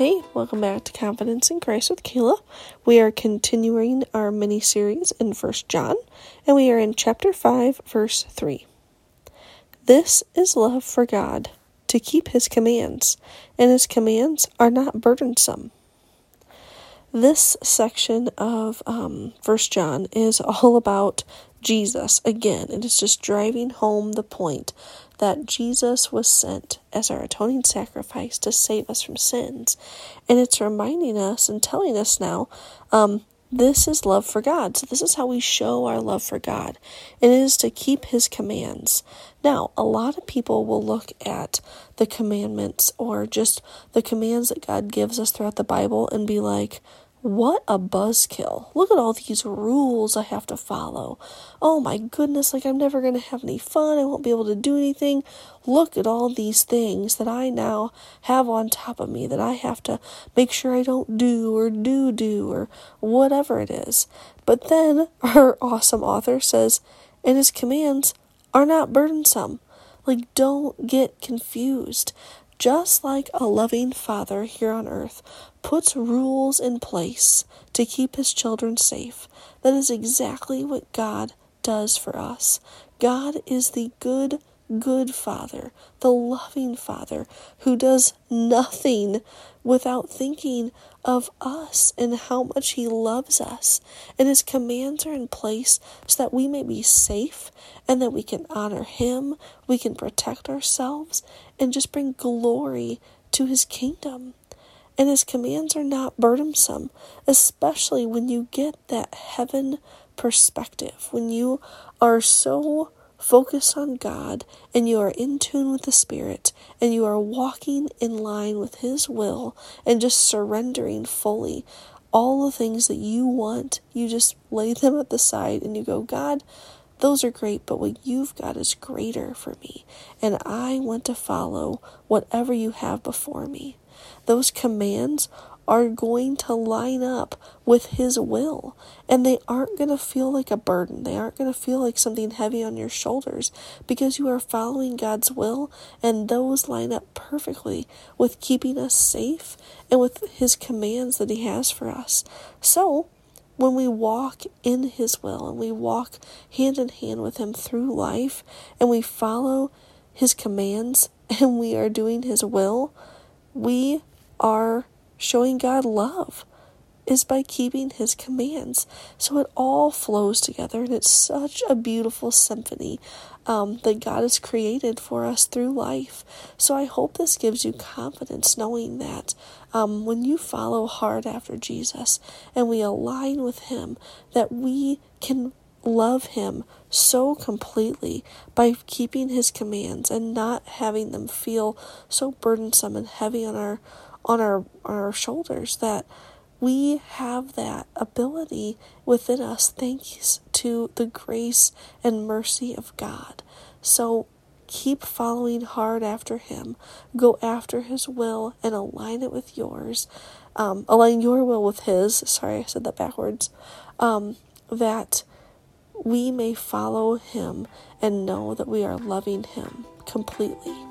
Hey, welcome back to Confidence in Christ with Kala. We are continuing our mini series in First John, and we are in chapter 5, verse 3. This is love for God, to keep his commands, and his commands are not burdensome. This section of um, First John is all about Jesus. Again, it is just driving home the point that Jesus was sent as our atoning sacrifice to save us from sins. And it's reminding us and telling us now um, this is love for God. So, this is how we show our love for God, and it is to keep His commands. Now, a lot of people will look at the commandments or just the commands that God gives us throughout the Bible and be like, what a buzzkill. Look at all these rules I have to follow. Oh my goodness, like I'm never going to have any fun. I won't be able to do anything. Look at all these things that I now have on top of me that I have to make sure I don't do or do do or whatever it is. But then our awesome author says, and his commands are not burdensome. Like, don't get confused. Just like a loving father here on earth puts rules in place to keep his children safe, that is exactly what God does for us. God is the good, good Father, the loving Father, who does nothing without thinking of us and how much He loves us. And His commands are in place so that we may be safe and that we can honor Him, we can protect ourselves, and just bring glory to His kingdom. And His commands are not burdensome, especially when you get that heaven perspective, when you are so focused on God and you are in tune with the Spirit and you are walking in line with His will and just surrendering fully all the things that you want, you just lay them at the side and you go, God, those are great, but what you've got is greater for me. And I want to follow whatever you have before me. Those commands are going to line up with His will. And they aren't going to feel like a burden. They aren't going to feel like something heavy on your shoulders because you are following God's will. And those line up perfectly with keeping us safe and with His commands that He has for us. So, when we walk in His will and we walk hand in hand with Him through life and we follow His commands and we are doing His will, we are showing God love is by keeping his commands. So it all flows together, and it's such a beautiful symphony um, that God has created for us through life. So I hope this gives you confidence knowing that um, when you follow hard after Jesus and we align with him, that we can love him so completely by keeping his commands and not having them feel so burdensome and heavy on our on our on our shoulders that we have that ability within us thanks to the grace and mercy of God. So keep following hard after Him. Go after His will and align it with yours. Um, align your will with His. Sorry, I said that backwards. Um, that we may follow Him and know that we are loving Him completely.